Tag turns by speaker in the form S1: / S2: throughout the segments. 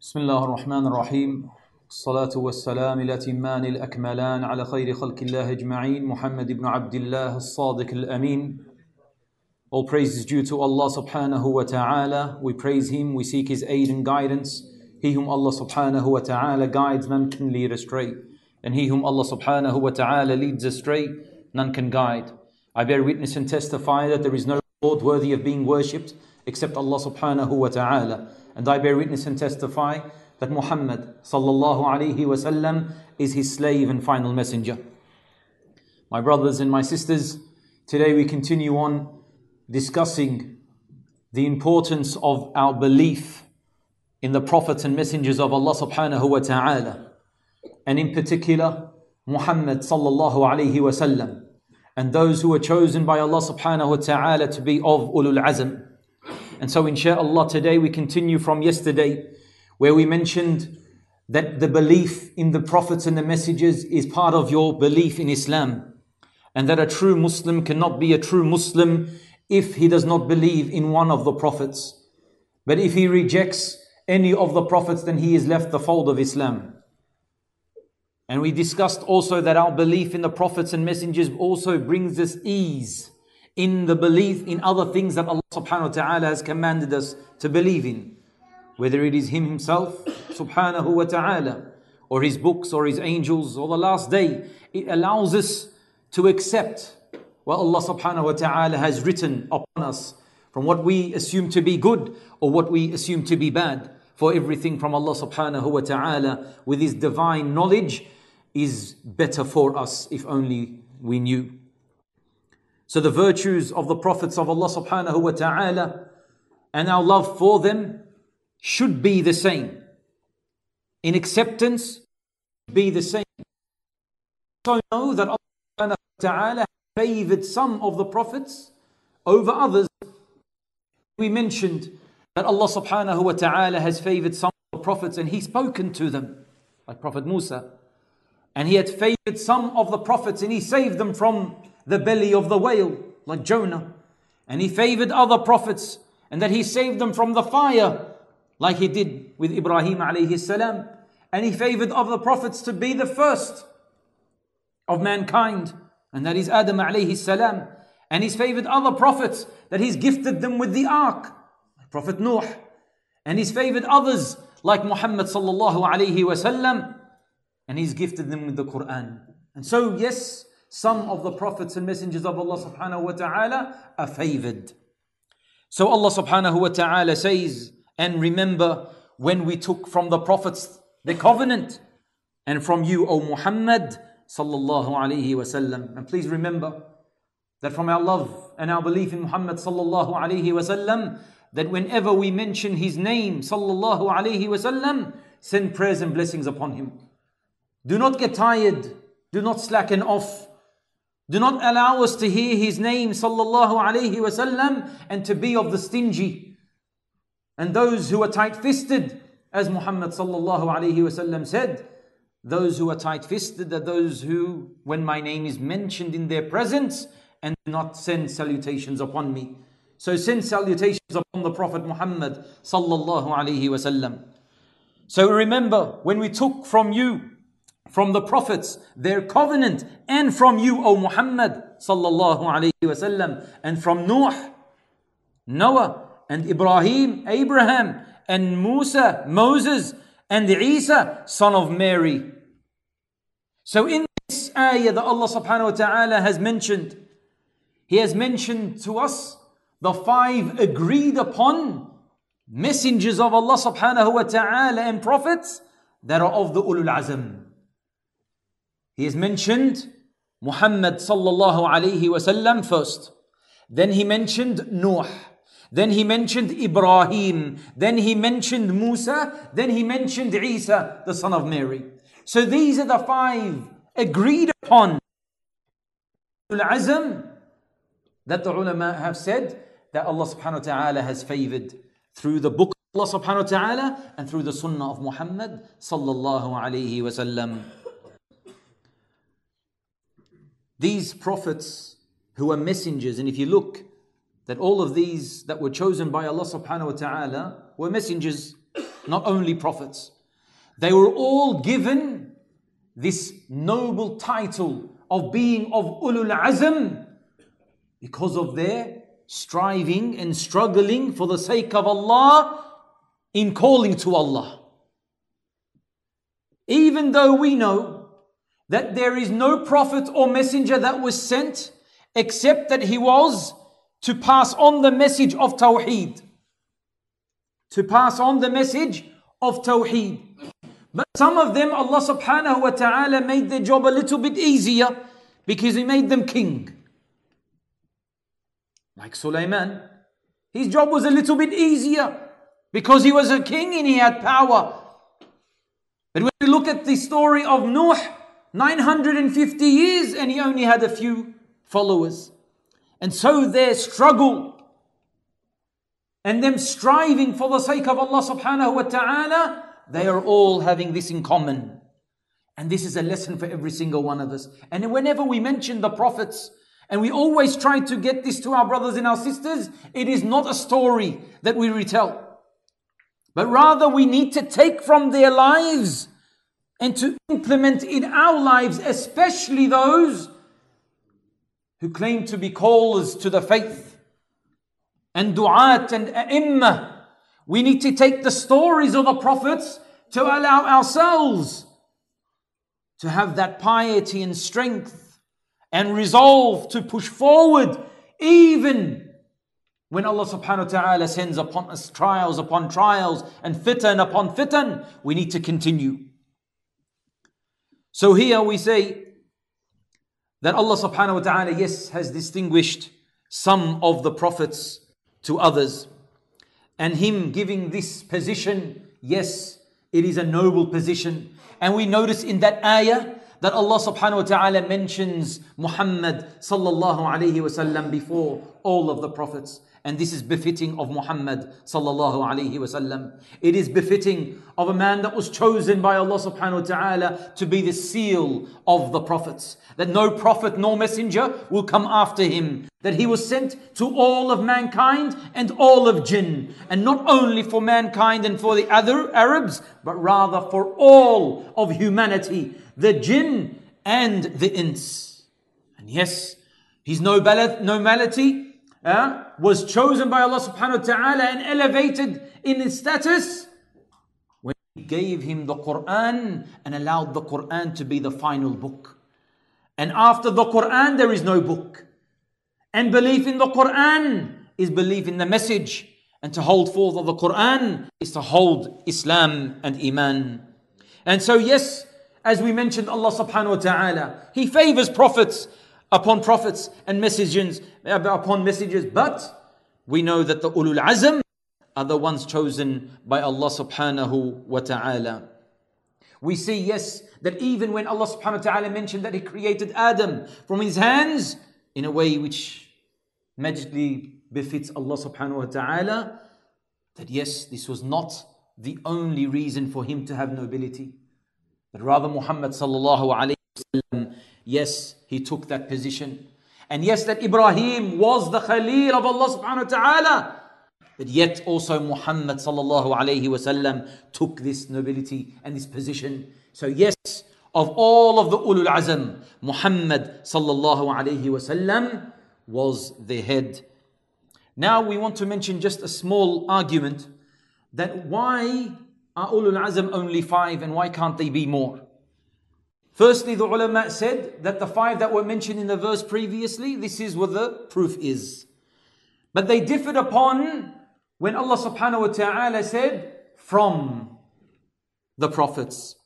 S1: بسم الله الرحمن الرحيم الصلاة والسلام الأتمان الأكملان على خير خلق الله أجمعين محمد بن عبد الله الصادق الأمين All praise is due to Allah subhanahu wa ta'ala. We praise Him, we seek His aid and guidance. He whom Allah subhanahu wa ta'ala guides, none can lead astray. And he whom Allah subhanahu wa ta'ala leads astray, none can guide. I bear witness and testify that there is no Lord worthy of being worshipped except Allah subhanahu wa ta'ala. And I bear witness and testify that Muhammad sallallahu alaihi wasallam is his slave and final messenger. My brothers and my sisters, today we continue on discussing the importance of our belief in the prophets and messengers of Allah subhanahu wa ta'ala. And in particular, Muhammad sallallahu alaihi wasallam and those who were chosen by Allah subhanahu wa ta'ala to be of ulul azm. And so, inshallah, today we continue from yesterday, where we mentioned that the belief in the prophets and the messages is part of your belief in Islam, and that a true Muslim cannot be a true Muslim if he does not believe in one of the prophets. But if he rejects any of the prophets, then he is left the fold of Islam. And we discussed also that our belief in the prophets and messengers also brings us ease in the belief in other things that Allah subhanahu wa ta'ala has commanded us to believe in. Whether it is Him Himself, subhanahu wa ta'ala, or His books, or His angels, or the last day, it allows us to accept what Allah subhanahu wa ta'ala has written upon us from what we assume to be good or what we assume to be bad. For everything from Allah subhanahu wa ta'ala with His divine knowledge is better for us if only we knew. So the virtues of the prophets of Allah subhanahu wa ta'ala and our love for them should be the same. In acceptance, be the same. So know that Allah subhanahu wa ta'ala favored some of the prophets over others. We mentioned that Allah subhanahu wa ta'ala has favored some of the prophets and He's spoken to them, like Prophet Musa. And He had favored some of the prophets and He saved them from the belly of the whale, like Jonah. And he favored other prophets and that he saved them from the fire, like he did with Ibrahim alayhi salam. And he favored other prophets to be the first of mankind, and that is Adam alayhi salam. And he's favored other prophets that he's gifted them with the ark, like Prophet Nuh. And he's favored others like Muhammad sallallahu alayhi wasallam. And he's gifted them with the Quran. And so, yes, some of the prophets and messengers of Allah subhanahu wa ta'ala are favored. So Allah subhanahu wa ta'ala says, and remember when we took from the prophets the covenant and from you, O Muhammad sallallahu alayhi wasallam. And please remember that from our love and our belief in Muhammad sallallahu alayhi wasallam, that whenever we mention his name sallallahu alayhi wasallam, send prayers and blessings upon him. Do not get tired. Do not slacken off. Do not allow us to hear his name, sallallahu alayhi wasallam, and to be of the stingy. And those who are tight fisted, as Muhammad sallallahu alayhi wasallam said, those who are tight fisted are those who, when my name is mentioned in their presence, and not send salutations upon me. So send salutations upon the Prophet Muhammad sallallahu alayhi wasallam. So remember, when we took from you from the prophets, their covenant, and from you, O Muhammad sallallahu alayhi wasallam, and from Noah, Noah, and Ibrahim, Abraham, and Musa, Moses, and Isa, son of Mary. So in this ayah that Allah subhanahu wa ta'ala has mentioned, He has mentioned to us the five agreed upon messengers of Allah subhanahu wa ta'ala and prophets that are of the ulul azm. He has mentioned Muhammad sallallahu alayhi wasallam first. Then he mentioned Nuh. Then he mentioned Ibrahim. Then he mentioned Musa. Then he mentioned Isa, the son of Mary. So these are the five agreed upon al-azm that the ulama have said that Allah subhanahu wa ta'ala has favored through the book of Allah subhanahu wa ta'ala and through the sunnah of Muhammad sallallahu alayhi wasallam. These prophets who are messengers, and if you look, that all of these that were chosen by Allah subhanahu wa ta'ala were messengers not only prophets. They were all given this noble title of being of ulul azm because of their striving and struggling for the sake of Allah in calling to Allah. Even though we know that there is no prophet or messenger that was sent except that he was to pass on the message of Tawheed. To pass on the message of Tawheed. But some of them, Allah subhanahu wa ta'ala made their job a little bit easier because He made them king. Like Sulaiman. His job was a little bit easier because he was a king and he had power. But when we look at the story of Nuh, 950 years and he only had a few followers. And so their struggle and them striving for the sake of Allah subhanahu wa ta'ala, they are all having this in common. And this is a lesson for every single one of us. And whenever we mention the prophets, and we always try to get this to our brothers and our sisters, it is not a story that we retell. But rather we need to take from their lives and to implement in our lives, especially those who claim to be callers to the faith and du'at and a'imma. We need to take the stories of the prophets to allow ourselves to have that piety and strength and resolve to push forward even when Allah subhanahu wa ta'ala sends upon us trials upon trials and fitan upon fitan, we need to continue. So here we say that Allah subhanahu wa ta'ala, yes, has distinguished some of the prophets to others. And Him giving this position, yes, it is a noble position. And we notice in that ayah that Allah subhanahu wa ta'ala mentions Muhammad sallallahu alayhi wasallam before all of the prophets. And this is befitting of Muhammad sallallahu alaihi wasallam. It is befitting of a man that was chosen by Allah subhanahu wa ta'ala to be the seal of the prophets. That no prophet nor messenger will come after him. That he was sent to all of mankind and all of jinn. And not only for mankind and for the other Arabs, but rather for all of humanity. The jinn and the ins. And yes, his nobility uh, was chosen by Allah subhanahu wa ta'ala and elevated in his status when he gave him the Quran and allowed the Quran to be the final book. And after the Quran, there is no book. And belief in the Quran is belief in the message. And to hold forth of the Quran is to hold Islam and Iman. And so, yes, as we mentioned, Allah subhanahu wa ta'ala, He favors prophets upon prophets and messengers, upon messengers, but we know that the ulul azm are the ones chosen by Allah subhanahu wa ta'ala. We see, yes, that even when Allah subhanahu wa ta'ala mentioned that He created Adam from His hands in a way which magically befits Allah subhanahu wa ta'ala, that yes, this was not the only reason for him to have nobility, but rather Muhammad sallallahu alayhi Yes, he took that position. And yes, that Ibrahim was the Khalil of Allah subhanahu wa ta'ala. But yet also Muhammad sallallahu alayhi wasallam took this nobility and this position. So yes, of all of the ulul azm, Muhammad sallallahu alayhi wasallam was the head. Now we want to mention just a small argument that why are ulul azm only five and why can't they be more? Firstly, the ulama said that the five that were mentioned in the verse previously, this is what the proof is. But they differed upon when Allah subhanahu wa ta'ala said, from the prophets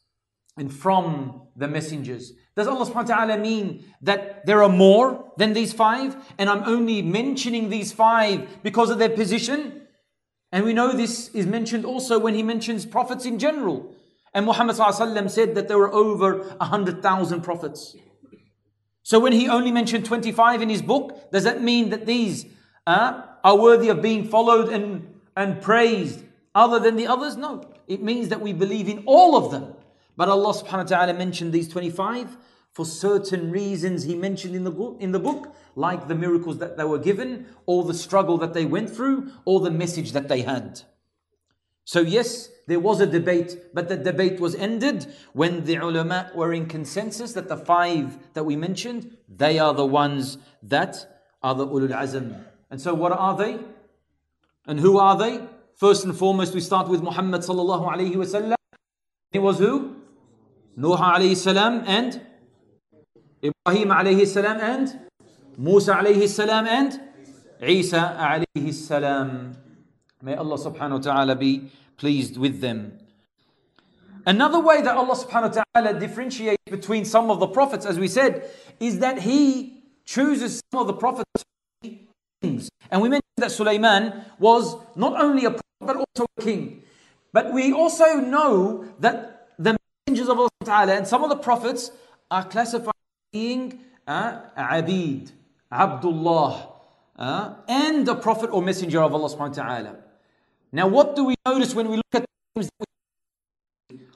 S1: and from the messengers. Does Allah subhanahu wa ta'ala mean that there are more than these five? And I'm only mentioning these five because of their position? And we know this is mentioned also when He mentions prophets in general. And Muhammad said that there were over 100,000 prophets. So when he only mentioned 25 in his book, does that mean that these uh, are worthy of being followed and, and praised other than the others? No. It means that we believe in all of them. But Allah subhanahu wa ta'ala mentioned these 25 for certain reasons he mentioned in the in the book, like the miracles that they were given, or the struggle that they went through, or the message that they had. So yes, there was a debate, but the debate was ended when the ulama were in consensus that the five that we mentioned, they are the ones that are the ulul azm. And so what are they? And who are they? First and foremost, we start with Muhammad sallallahu alayhi wasallam. It was who? Nuh alayhi salam and Ibrahim alayhi salam and Musa alayhi salam and Isa alayhi salam. May Allah subhanahu wa ta'ala be pleased with them. Another way that Allah subhanahu wa ta'ala differentiates between some of the prophets, as we said, is that He chooses some of the prophets kings. And we mentioned that Sulaiman was not only a prophet but also a king. But we also know that the messengers of Allah ta'ala and some of the prophets are classified as being uh, Abid, Abdullah, uh, and a prophet or messenger of Allah subhanahu wa ta'ala. Now, what do we notice when we look at the names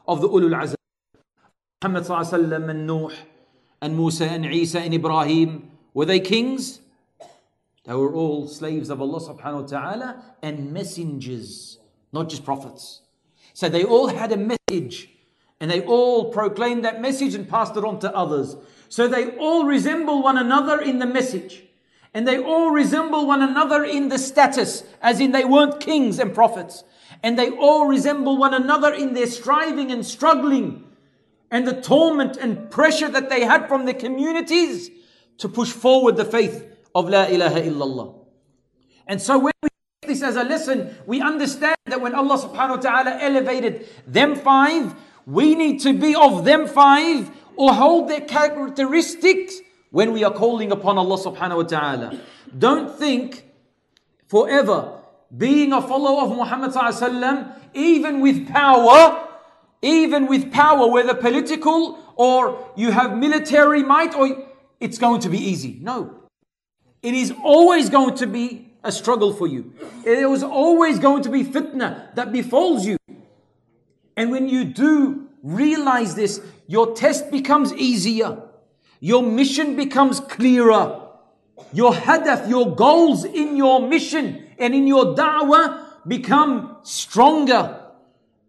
S1: of the Ulul Azam? Muhammad sallallahu and Nuh and Musa and Isa and Ibrahim, were they kings? They were all slaves of Allah subhanahu wa ta'ala and messengers, not just prophets. So they all had a message and they all proclaimed that message and passed it on to others. So they all resemble one another in the message. And they all resemble one another in the status, as in they weren't kings and prophets. And they all resemble one another in their striving and struggling and the torment and pressure that they had from their communities to push forward the faith of La ilaha illallah. And so when we take this as a lesson, we understand that when Allah subhanahu wa ta'ala elevated them five, we need to be of them five or hold their characteristics when we are calling upon Allah subhanahu wa ta'ala. Don't think forever being a follower of Muhammad even with power, even with power, whether political or you have military might or it's going to be easy. No. It is always going to be a struggle for you. It is always going to be fitna that befalls you. And when you do realize this, your test becomes easier. Your mission becomes clearer. Your hadaf, your goals in your mission and in your da'wah become stronger.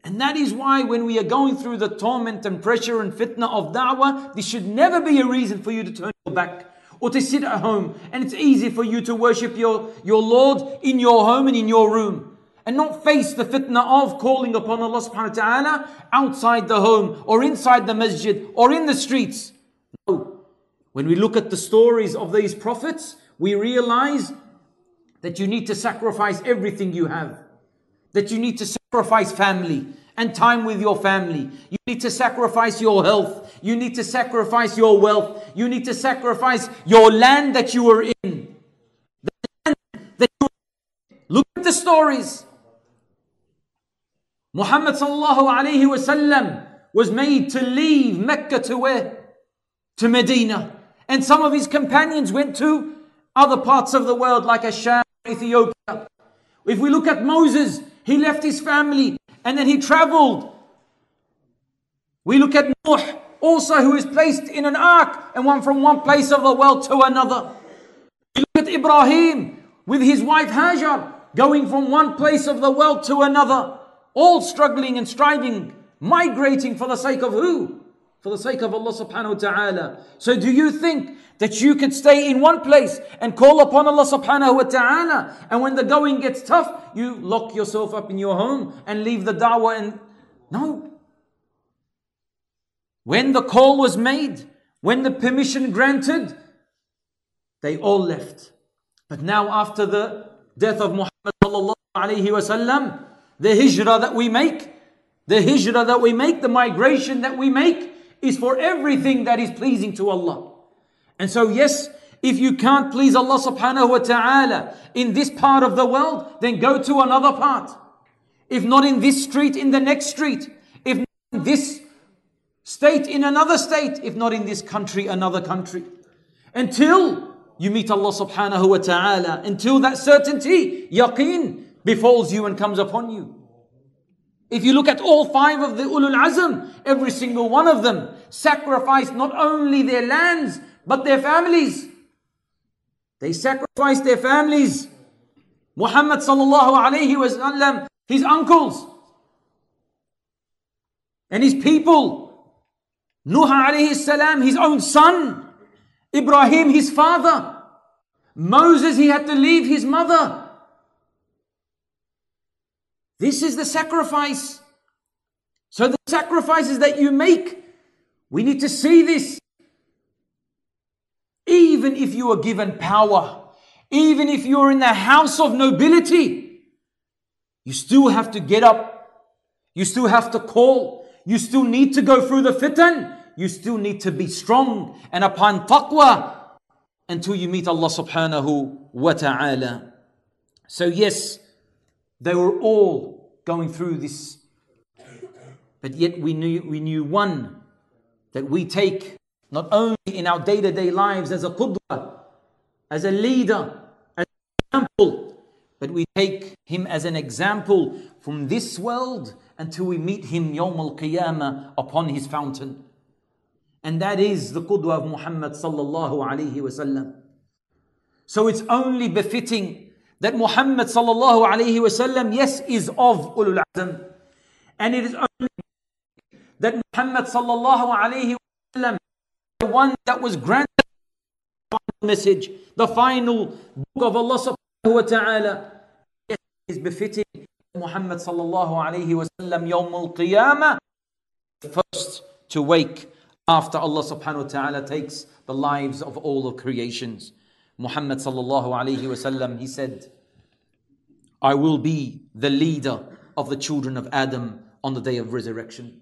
S1: And that is why when we are going through the torment and pressure and fitna of da'wah, this should never be a reason for you to turn your back or to sit at home and it's easy for you to worship your, your Lord in your home and in your room and not face the fitna of calling upon Allah subhanahu wa ta'ala outside the home or inside the masjid or in the streets. When we look at the stories of these prophets, we realize that you need to sacrifice everything you have. That you need to sacrifice family and time with your family. You need to sacrifice your health. You need to sacrifice your wealth. You need to sacrifice your land that you were in. The that you Look at the stories. Muhammad sallallahu alayhi wasallam was made to leave Mecca to where? To Medina. And some of his companions went to other parts of the world like Asham, Ethiopia. If we look at Moses, he left his family and then he traveled. We look at Noah, also who is placed in an ark and went from one place of the world to another. We look at Ibrahim with his wife Hajar going from one place of the world to another, all struggling and striving, migrating for the sake of who? For the sake of Allah subhanahu wa ta'ala. So do you think that you could stay in one place and call upon Allah subhanahu wa ta'ala. And when the going gets tough, you lock yourself up in your home and leave the da'wah and no. When the call was made, when the permission granted, they all left. But now after the death of Muhammad sallallahu wasallam, the hijrah that we make, the hijrah that we make, the migration that we make is for everything that is pleasing to Allah. And so, yes, if you can't please Allah subhanahu wa ta'ala in this part of the world, then go to another part. If not in this street, in the next street. If not in this state, in another state. If not in this country, another country. Until you meet Allah subhanahu wa ta'ala. Until that certainty, yaqeen, befalls you and comes upon you. If you look at all five of the ulul azm, every single one of them sacrificed not only their lands, but their families. They sacrificed their families. Muhammad sallallahu alayhi wasallam, his uncles, and his people. Nuh alayhi salam, his own son. Ibrahim, his father. Moses, he had to leave his mother. This is the sacrifice. So the sacrifices that you make, we need to see this. Even if you are given power, even if you're in the house of nobility, you still have to get up. You still have to call. You still need to go through the fitan. You still need to be strong and upon taqwa until you meet Allah subhanahu wa ta'ala. So yes, they were all going through this. But yet we knew, we knew one that we take not only in our day to day lives as a qudwa, as a leader, as an example, but we take him as an example from this world until we meet him Yawm al Qiyamah upon his fountain. And that is the qudwa of Muhammad sallallahu alayhi wasallam. So it's only befitting that Muhammad sallallahu alayhi wasallam, yes, is of ulul azm. And it is only that Muhammad sallallahu alayhi wasallam the one that was granted the message, the final book of Allah subhanahu wa ta'ala. Yes, is befitting Muhammad sallallahu alayhi wa sallam yawm al-qiyamah first to wake after Allah subhanahu wa ta'ala takes the lives of all of creations. Muhammad sallallahu alayhi wa sallam, he said, I will be the leader of the children of Adam on the day of resurrection.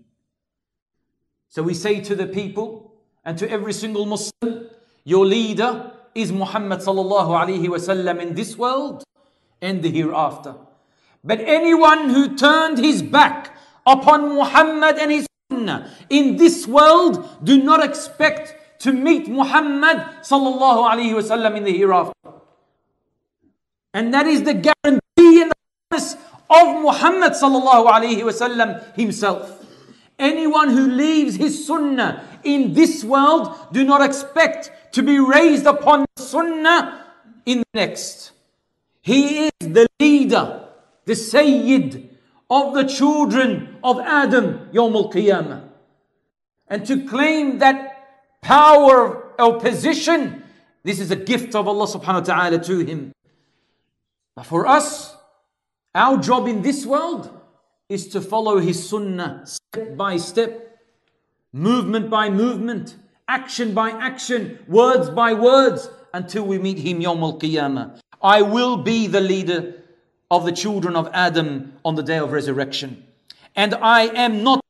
S1: So we say to the people, and to every single Muslim, your leader is Muhammad sallallahu alaihi wasallam in this world and the hereafter. But anyone who turned his back upon Muhammad and his sunnah in this world, do not expect to meet Muhammad sallallahu alaihi wasallam in the hereafter. And that is the guarantee and the promise of Muhammad sallallahu alaihi wasallam himself. Anyone who leaves his sunnah in this world, do not expect to be raised upon sunnah in the next. He is the leader, the Sayyid of the children of Adam, Yawm al Qiyamah. And to claim that power or position, this is a gift of Allah subhanahu wa ta'ala to him. But for us, our job in this world is to follow his sunnah step by step movement by movement, action by action, words by words, until we meet him Yawm al Qiyamah. I will be the leader of the children of Adam on the day of resurrection. And I am not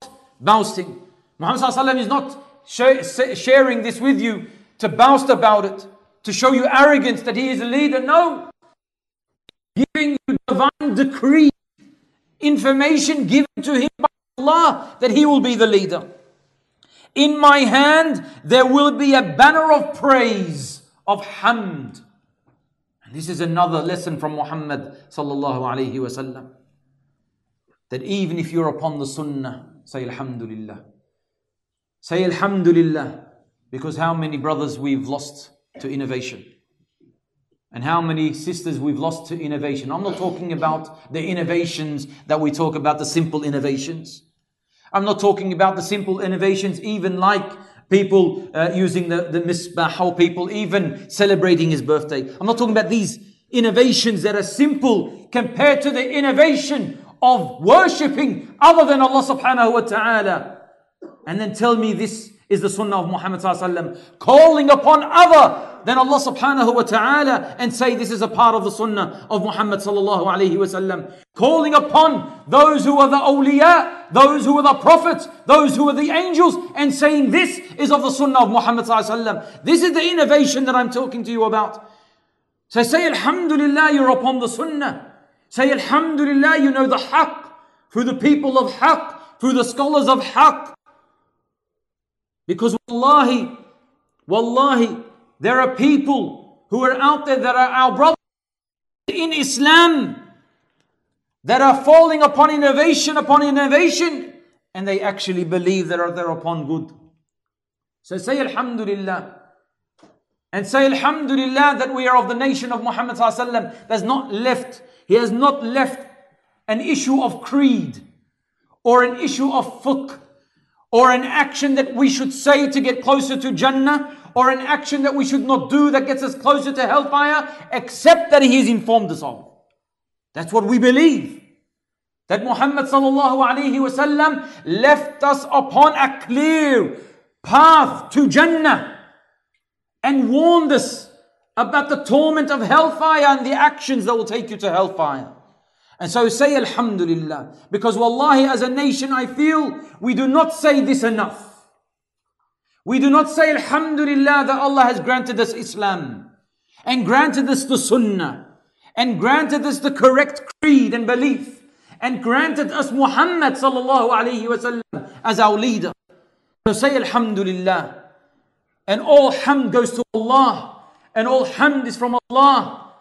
S1: boasting. Muhammad is not sharing this with you to boast about it, to show you arrogance that he is a leader. No. Giving you divine decree, information given to him by Allah that he will be the leader. In my hand there will be a banner of praise, of hamd. And this is another lesson from Muhammad sallallahu alayhi wasallam. That even if you're upon the sunnah, say alhamdulillah. Say alhamdulillah. Because how many brothers we've lost to innovation. And how many sisters we've lost to innovation. I'm not talking about the innovations that we talk about, the simple innovations. I'm not talking about the simple innovations, even like people uh, using the, the misbah, or people even celebrating his birthday. I'm not talking about these innovations that are simple compared to the innovation of worshipping other than Allah subhanahu wa ta'ala. And then tell me this is the sunnah of Muhammad calling upon other than Allah subhanahu wa ta'ala and say this is a part of the sunnah of Muhammad sallallahu alayhi wasallam. Calling upon those who are the awliya, those who are the prophets, those who are the angels and saying this is of the sunnah of Muhammad sallallahu This is the innovation that I'm talking to you about. So say alhamdulillah you're upon the sunnah. Say alhamdulillah you know the haqq through the people of haqq, through the scholars of haqq. Because wallahi, wallahi, there are people who are out there that are our brothers in Islam that are falling upon innovation upon innovation and they actually believe that they're upon good. So say Alhamdulillah. And say Alhamdulillah that we are of the nation of Muhammad that's not left, he has not left an issue of creed or an issue of fiqh or an action that we should say to get closer to Jannah, or an action that we should not do that gets us closer to hellfire, except that He has informed us of. That's what we believe. That Muhammad left us upon a clear path to Jannah and warned us about the torment of hellfire and the actions that will take you to hellfire. And so say Alhamdulillah. Because wallahi, as a nation, I feel we do not say this enough. We do not say Alhamdulillah that Allah has granted us Islam and granted us the Sunnah and granted us the correct creed and belief and granted us Muhammad sallallahu alayhi wasallam as our leader. So say Alhamdulillah. And all hamd goes to Allah. And all hamd is from Allah.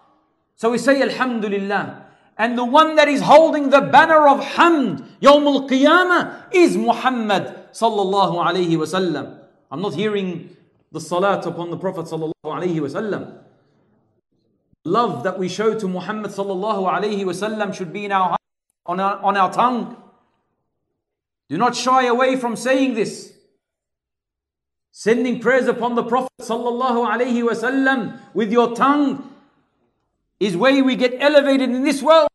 S1: So we say Alhamdulillah. And the one that is holding the banner of hamd, Yawm al-Qiyamah, is Muhammad sallallahu alayhi wasallam. I'm not hearing the salat upon the Prophet sallallahu alayhi wasallam. Love that we show to Muhammad sallallahu alayhi wasallam should be in our on our, on our tongue. Do not shy away from saying this. Sending prayers upon the Prophet sallallahu alayhi wasallam with your tongue is where we get elevated in this world.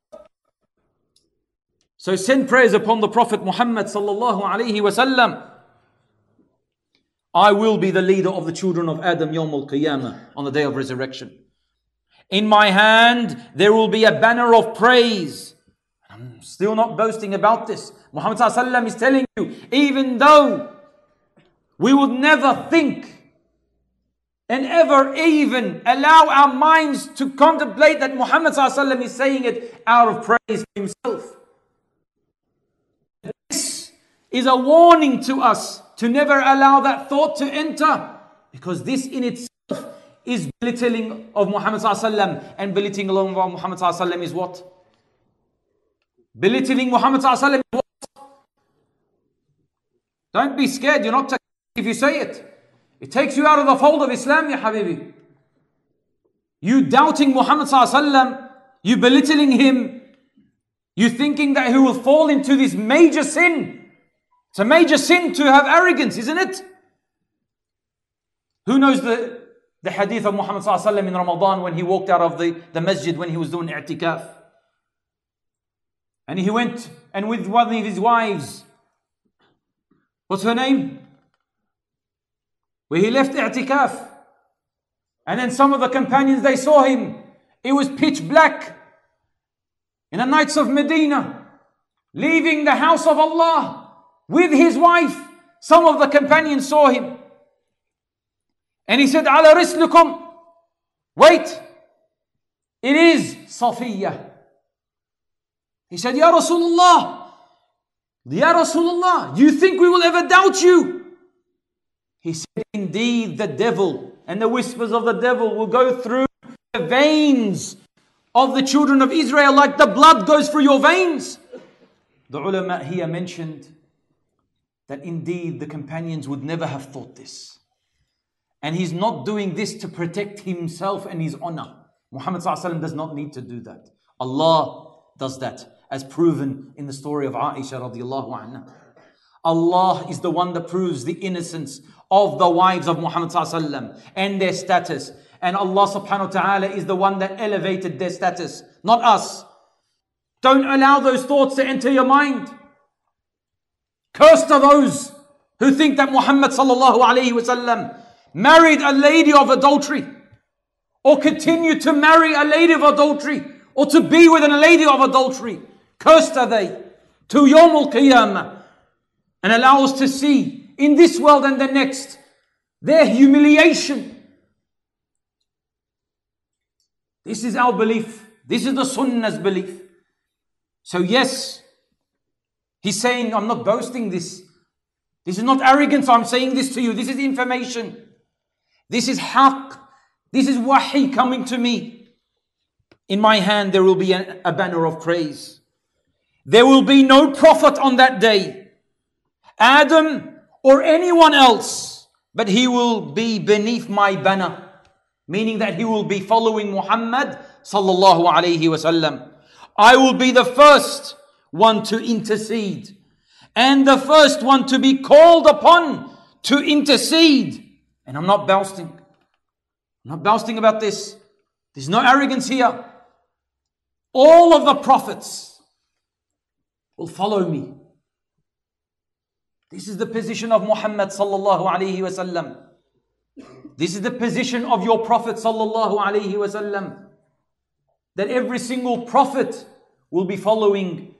S1: So send prayers upon the Prophet Muhammad sallallahu alayhi wasallam. I will be the leader of the children of Adam Yawm al Qiyamah on the day of resurrection. In my hand there will be a banner of praise. I'm still not boasting about this. Muhammad sallallahu alaihi wasallam is telling you, even though we would never think and ever even allow our minds to contemplate that Muhammad is saying it out of praise for himself. This is a warning to us to never allow that thought to enter because this in itself is belittling of Muhammad and belittling along of Muhammad is what? Belittling Muhammad is what? Don't be scared, you're not if you say it. It takes you out of the fold of Islam, ya Habibi. You doubting Muhammad sallallahu you belittling him, you thinking that he will fall into this major sin. It's a major sin to have arrogance, isn't it? Who knows the, the hadith of Muhammad sallallahu in Ramadan when he walked out of the, the masjid when he was doing i'tikaf? And he went and with one of his wives, what's her name? Where he left i'tikaf. And then some of the companions, they saw him. It was pitch black in the nights of Medina, leaving the house of Allah with his wife. Some of the companions saw him. And he said, Ala rislukum. Wait. It is Safiya. He said, Ya Rasulullah. Ya Rasulullah. Do you think we will ever doubt you? He said, Indeed, the devil and the whispers of the devil will go through the veins of the children of Israel like the blood goes through your veins. The ulama here mentioned that indeed the companions would never have thought this. And he's not doing this to protect himself and his honor. Muhammad does not need to do that. Allah does that, as proven in the story of Aisha. Allah is the one that proves the innocence of the wives of Muhammad and their status. And Allah subhanahu wa ta'ala is the one that elevated their status, not us. Don't allow those thoughts to enter your mind. Cursed are those who think that Muhammad sallallahu alayhi married a lady of adultery or continued to marry a lady of adultery or to be with a lady of adultery. Cursed are they to Yawm al-Qiyamah and allow us to see in this world and the next their humiliation. This is our belief. This is the Sunnah's belief. So, yes, he's saying, I'm not boasting this. This is not arrogance. I'm saying this to you. This is information. This is haqq. This is wahi coming to me. In my hand, there will be a, a banner of praise. There will be no prophet on that day Adam or anyone else, but he will be beneath my banner, meaning that he will be following Muhammad sallallahu alayhi wasallam. I will be the first one to intercede and the first one to be called upon to intercede. And I'm not boasting. I'm not boasting about this. There's no arrogance here. All of the prophets will follow me. This is the position of Muhammad sallallahu alayhi wasallam. This is the position of your Prophet sallallahu alayhi wasallam. That every single prophet will be following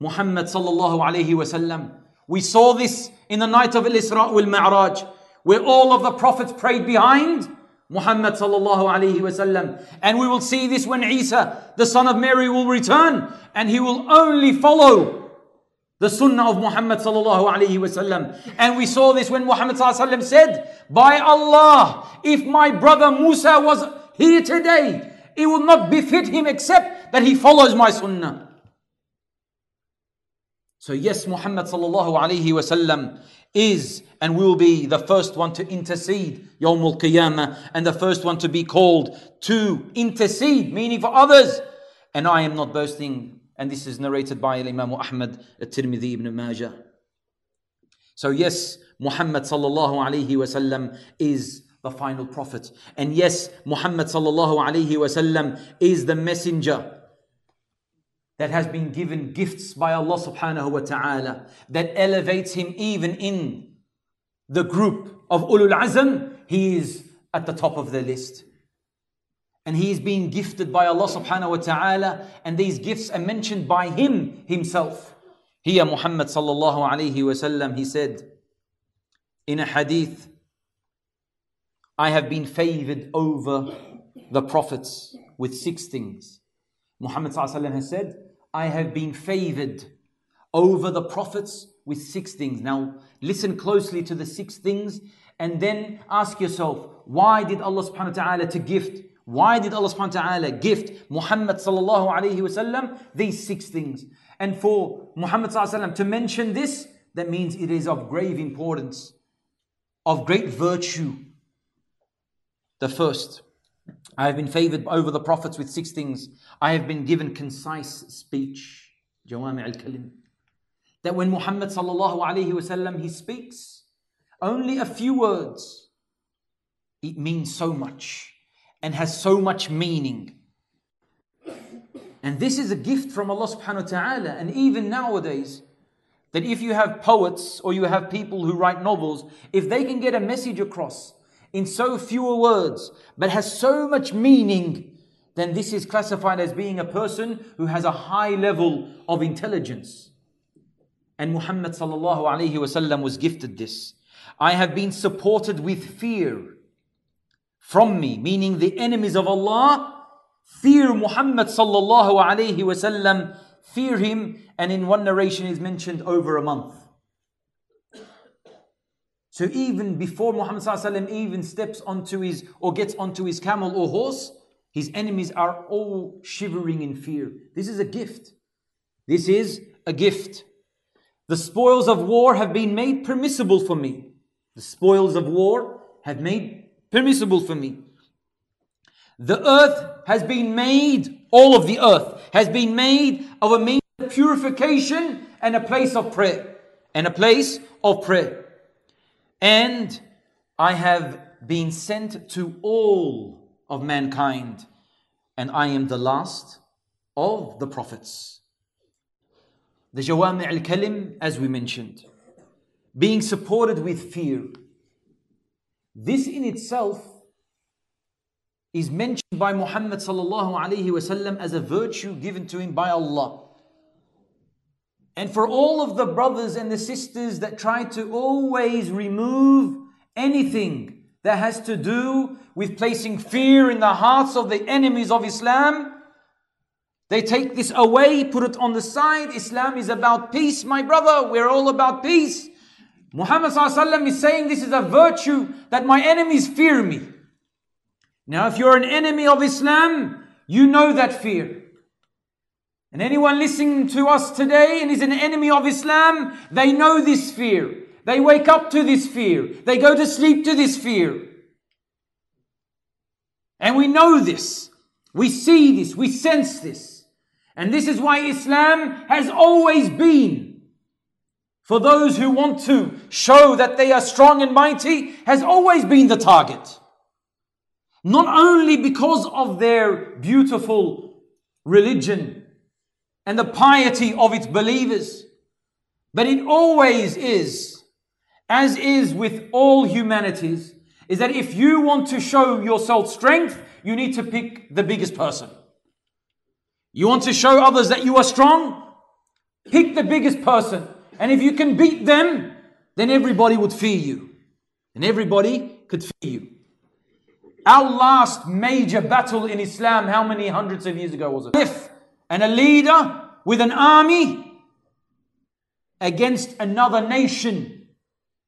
S1: Muhammad sallallahu alayhi wasallam. We saw this in the night of Al-Isra wal Mi'raj, where all of the prophets prayed behind Muhammad sallallahu alayhi wasallam. And we will see this when Isa, the son of Mary, will return, and he will only follow the sunnah of Muhammad sallallahu alayhi wasallam. And we saw this when Muhammad sallallahu alayhi said, By Allah, if my brother Musa was here today, it would not befit him except that he follows my sunnah. So yes, Muhammad sallallahu alayhi wasallam is and will be the first one to intercede Yawm al-Qiyamah and the first one to be called to intercede, meaning for others. And I am not boasting, and this is narrated by Imam Ahmad at-Tirmidhi ibn Majah. So yes, Muhammad sallallahu alayhi wasallam is the final prophet. And yes, Muhammad sallallahu alayhi wasallam is the messenger that has been given gifts by Allah subhanahu wa ta'ala that elevates him even in the group of ulul azm, he is at the top of the list. And he is being gifted by Allah subhanahu wa ta'ala, and these gifts are mentioned by him himself. Here, Muhammad sallallahu alayhi wasallam, he said in a hadith, I have been favored over the prophets with six things. Muhammad sallallahu alayhi wa has said, I have been favored over the prophets with six things. Now, listen closely to the six things and then ask yourself, why did Allah subhanahu wa ta'ala to gift? Why did Allah subhanahu wa ta'ala gift Muhammad sallallahu alayhi wasallam these six things? And for Muhammad sallallahu alayhi wasallam to mention this, that means it is of grave importance, of great virtue. The first, I have been favored over the prophets with six things. I have been given concise speech. Jawami al Kalim. That when Muhammad sallallahu alayhi wasallam he speaks, only a few words, it means so much and has so much meaning. And this is a gift from Allah subhanahu wa ta'ala. And even nowadays, that if you have poets or you have people who write novels, if they can get a message across in so fewer words, but has so much meaning, then this is classified as being a person who has a high level of intelligence. And Muhammad sallallahu alaihi wasallam was gifted this. I have been supported with fear from me, meaning the enemies of Allah fear Muhammad sallallahu alaihi wasallam, fear him, and in one narration is mentioned over a month. So even before Muhammad even steps onto his or gets onto his camel or horse, his enemies are all shivering in fear. This is a gift. This is a gift. The spoils of war have been made permissible for me. The spoils of war have made permissible for me. The earth has been made, all of the earth has been made of a means of purification and a place of prayer. And a place of prayer. And I have been sent to all of mankind, and I am the last of the prophets. The Jawami al Kalim, as we mentioned, being supported with fear. This in itself is mentioned by Muhammad sallallahu alaihi wasallam as a virtue given to him by Allah. And for all of the brothers and the sisters that try to always remove anything that has to do with placing fear in the hearts of the enemies of Islam, they take this away, put it on the side. Islam is about peace, my brother. We're all about peace. Muhammad is saying this is a virtue that my enemies fear me. Now, if you're an enemy of Islam, you know that fear. And anyone listening to us today and is an enemy of Islam, they know this fear. They wake up to this fear. They go to sleep to this fear. And we know this. We see this. We sense this. And this is why Islam has always been for those who want to show that they are strong and mighty has always been the target. Not only because of their beautiful religion and the piety of its believers, but it always is, as is with all humanities, is that if you want to show yourself strength, you need to pick the biggest person. You want to show others that you are strong? Pick the biggest person. And if you can beat them, then everybody would fear you. And everybody could fear you. Our last major battle in Islam, how many hundreds of years ago was it? If and a leader with an army against another nation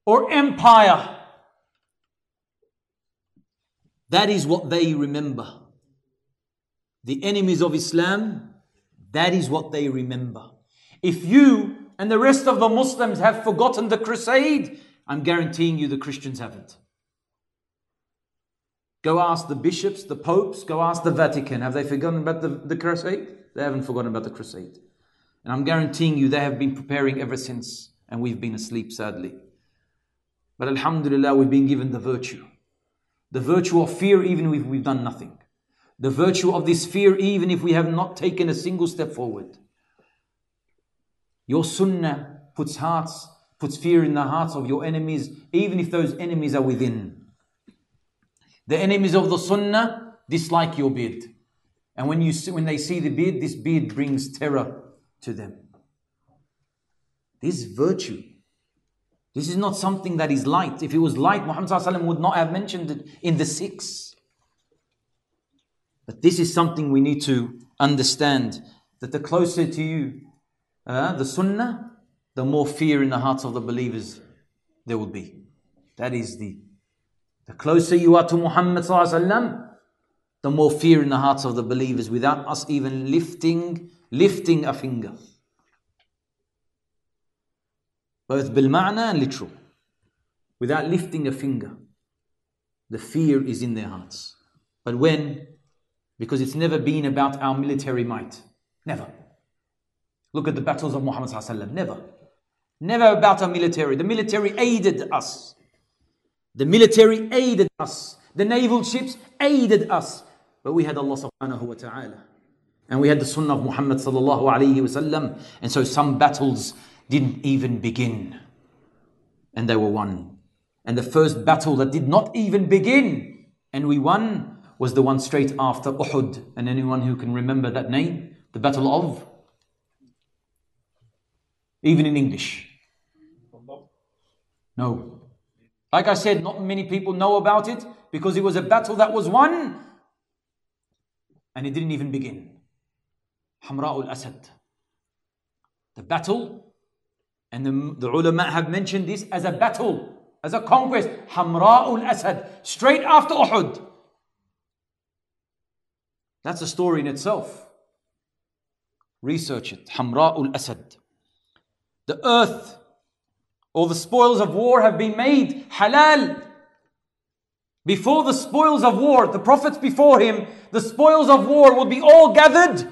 S1: or empire. That is what they remember. The enemies of Islam, that is what they remember. If you and the rest of the Muslims have forgotten the crusade, I'm guaranteeing you the Christians haven't. Go ask the bishops, the popes, go ask the Vatican. Have they forgotten about the, the crusade? They haven't forgotten about the crusade. And I'm guaranteeing you they have been preparing ever since, and we've been asleep, sadly. But Alhamdulillah, we've been given the virtue. The virtue of fear, even if we've done nothing. The virtue of this fear, even if we have not taken a single step forward. Your sunnah puts hearts, puts fear in the hearts of your enemies, even if those enemies are within. The enemies of the sunnah dislike your beard. And when, you see, when they see the beard, this beard brings terror to them. This virtue. This is not something that is light. If it was light, Muhammad would not have mentioned it in the six. But this is something we need to understand that the closer to you, uh, the sunnah, the more fear in the hearts of the believers there will be. That is the the closer you are to Muhammad the more fear in the hearts of the believers without us even lifting lifting a finger. Both bil ma'na and literal. Without lifting a finger. The fear is in their hearts. But when? Because it's never been about our military might. Never. Look at the battles of Muhammad. Never. Never about our military. The military aided us. The military aided us. The naval ships aided us. But we had Allah subhanahu wa ta'ala. And we had the sunnah of Muhammad sallallahu alayhi wasallam. And so some battles didn't even begin. And they were won. And the first battle that did not even begin and we won was the one straight after Uhud. And anyone who can remember that name, the battle of even in English. No. Like I said, not many people know about it because it was a battle that was won and it didn't even begin. Hamra al Asad. The battle, and the, the ulama have mentioned this as a battle, as a conquest. Hamra al Asad, straight after Uhud. That's a story in itself. Research it. Hamra al Asad. The earth or the spoils of war have been made halal. Before the spoils of war, the prophets before him, the spoils of war will be all gathered.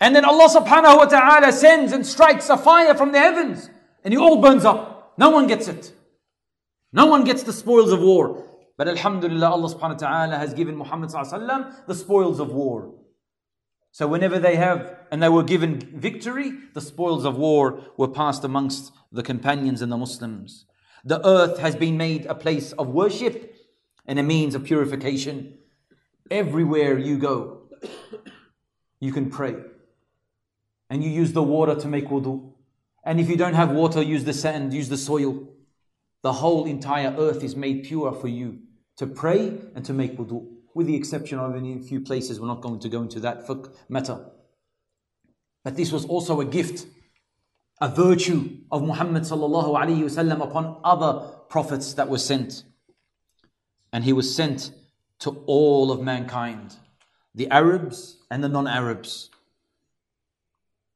S1: And then Allah subhanahu wa ta'ala sends and strikes a fire from the heavens. And it all burns up. No one gets it. No one gets the spoils of war. But Alhamdulillah, Allah subhanahu wa ta'ala has given Muhammad the spoils of war. So whenever they have, and they were given victory, the spoils of war were passed amongst the companions and the Muslims. The earth has been made a place of worship and a means of purification. Everywhere you go, you can pray. And you use the water to make wudu. And if you don't have water, use the sand, use the soil. The whole entire earth is made pure for you to pray and to make wudu with the exception of in a few places. We're not going to go into that matter. But this was also a gift, a virtue of Muhammad upon other prophets that were sent. And he was sent to all of mankind, the Arabs and the non-Arabs.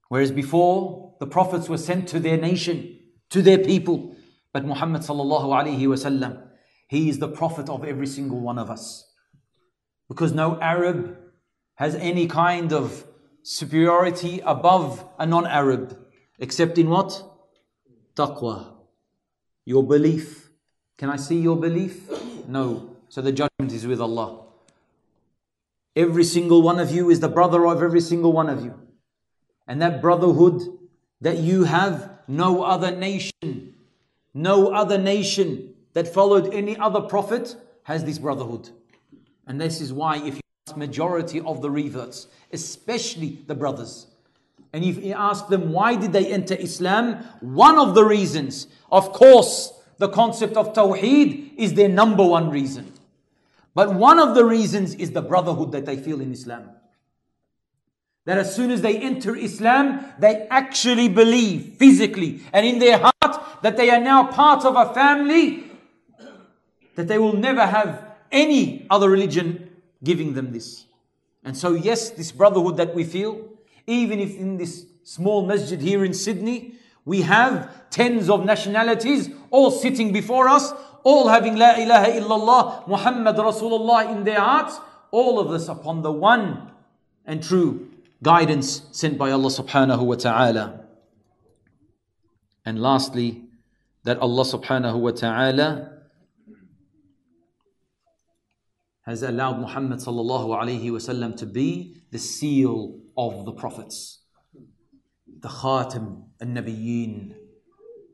S1: Whereas before, the prophets were sent to their nation, to their people. But Muhammad sallallahu alaihi wasallam, he is the prophet of every single one of us. Because no Arab has any kind of superiority above a non Arab, except in what? Taqwa. Your belief. Can I see your belief? No. So the judgment is with Allah. Every single one of you is the brother of every single one of you. And that brotherhood that you have, no other nation, no other nation that followed any other prophet has this brotherhood. And this is why if you ask majority of the reverts, especially the brothers, and if you ask them why did they enter Islam, one of the reasons, of course, the concept of Tawheed is their number one reason. But one of the reasons is the brotherhood that they feel in Islam. That as soon as they enter Islam, they actually believe physically and in their heart that they are now part of a family, that they will never have any other religion giving them this. And so, yes, this brotherhood that we feel, even if in this small masjid here in Sydney, we have tens of nationalities all sitting before us, all having La ilaha illallah, Muhammad Rasulullah in their hearts, all of us upon the one and true guidance sent by Allah subhanahu wa ta'ala. And lastly, that Allah subhanahu wa ta'ala has allowed Muhammad sallallahu alayhi wasallam to be the seal of the prophets, the khatim and nabiyyin,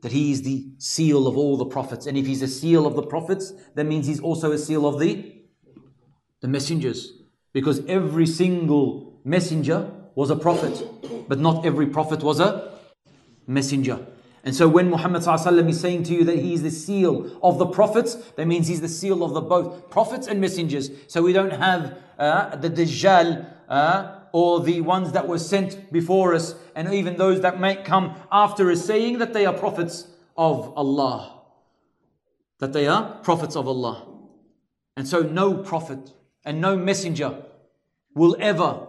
S1: that he is the seal of all the prophets. And if he's a seal of the prophets, that means he's also a seal of the, the messengers. Because every single messenger was a prophet, but not every prophet was a messenger. And so when Muhammad is saying to you that he is the seal of the prophets, that means he's the seal of the both prophets and messengers. So we don't have uh, the Dajjal uh, or the ones that were sent before us, and even those that might come after us, saying that they are prophets of Allah. That they are prophets of Allah. And so no prophet and no messenger will ever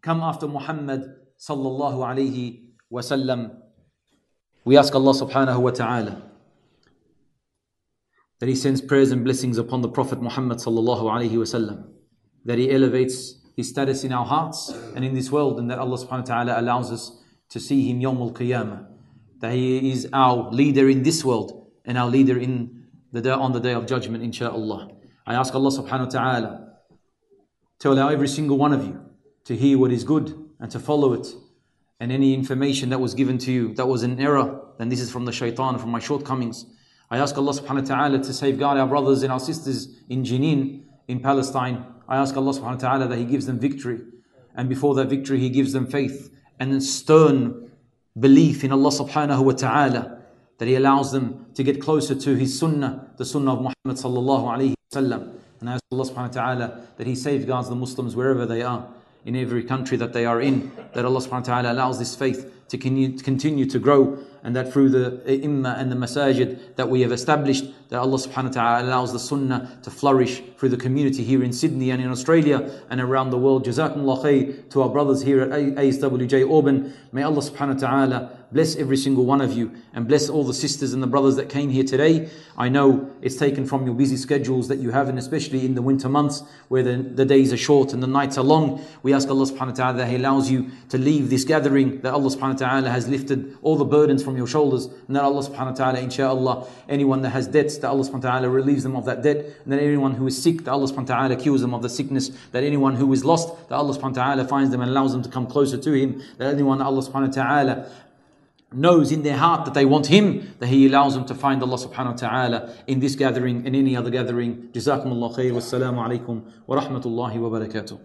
S1: come after Muhammad sallallahu alayhi wasallam we ask Allah subhanahu wa ta'ala that He sends prayers and blessings upon the Prophet Muhammad sallallahu alayhi wasallam, that He elevates His status in our hearts and in this world, and that Allah subhanahu wa ta'ala allows us to see Him Yawm al Qiyamah, that He is our leader in this world and our leader in the day, on the day of judgment, inshaAllah. I ask Allah subhanahu wa ta'ala to allow every single one of you to hear what is good and to follow it and any information that was given to you that was an error, then this is from the shaitan, from my shortcomings. I ask Allah subhanahu wa ta'ala to safeguard our brothers and our sisters in Jenin, in Palestine. I ask Allah subhanahu wa ta'ala that He gives them victory. And before that victory, He gives them faith and stern belief in Allah subhanahu wa ta'ala. That He allows them to get closer to His sunnah, the sunnah of Muhammad sallallahu alayhi wa And I ask Allah subhanahu wa ta'ala that He safeguards the Muslims wherever they are in every country that they are in, that Allah subhanahu wa ta'ala allows this faith to continue to grow and that through the imma and the masajid that we have established, that Allah subhanahu wa ta'ala allows the sunnah to flourish through the community here in Sydney and in Australia and around the world. Jazakumullah khair to our brothers here at ASWJ Auburn. May Allah subhanahu wa ta'ala bless every single one of you and bless all the sisters and the brothers that came here today. I know it's taken from your busy schedules that you have, and especially in the winter months where the, the days are short and the nights are long. We ask Allah subhanahu wa ta'ala that He allows you to leave this gathering, that Allah subhanahu wa ta'ala has lifted all the burdens from your shoulders, and that Allah subhanahu wa ta'ala, inshaAllah, anyone that has debts, that Allah subhanahu wa ta'ala relieves them of that debt, and that anyone who is sick, that Allah subhanahu wa ta'ala cures them of the sickness, that anyone who is lost, that Allah subhanahu wa ta'ala finds them and allows them to come closer to Him, that anyone that Allah subhanahu wa ta'ala knows in their heart that they want Him, that He allows them to find Allah subhanahu wa ta'ala in this gathering and any other gathering. Jazakumullah khair. Wassalamu alaikum wa rahmatullahi wa barakatuh.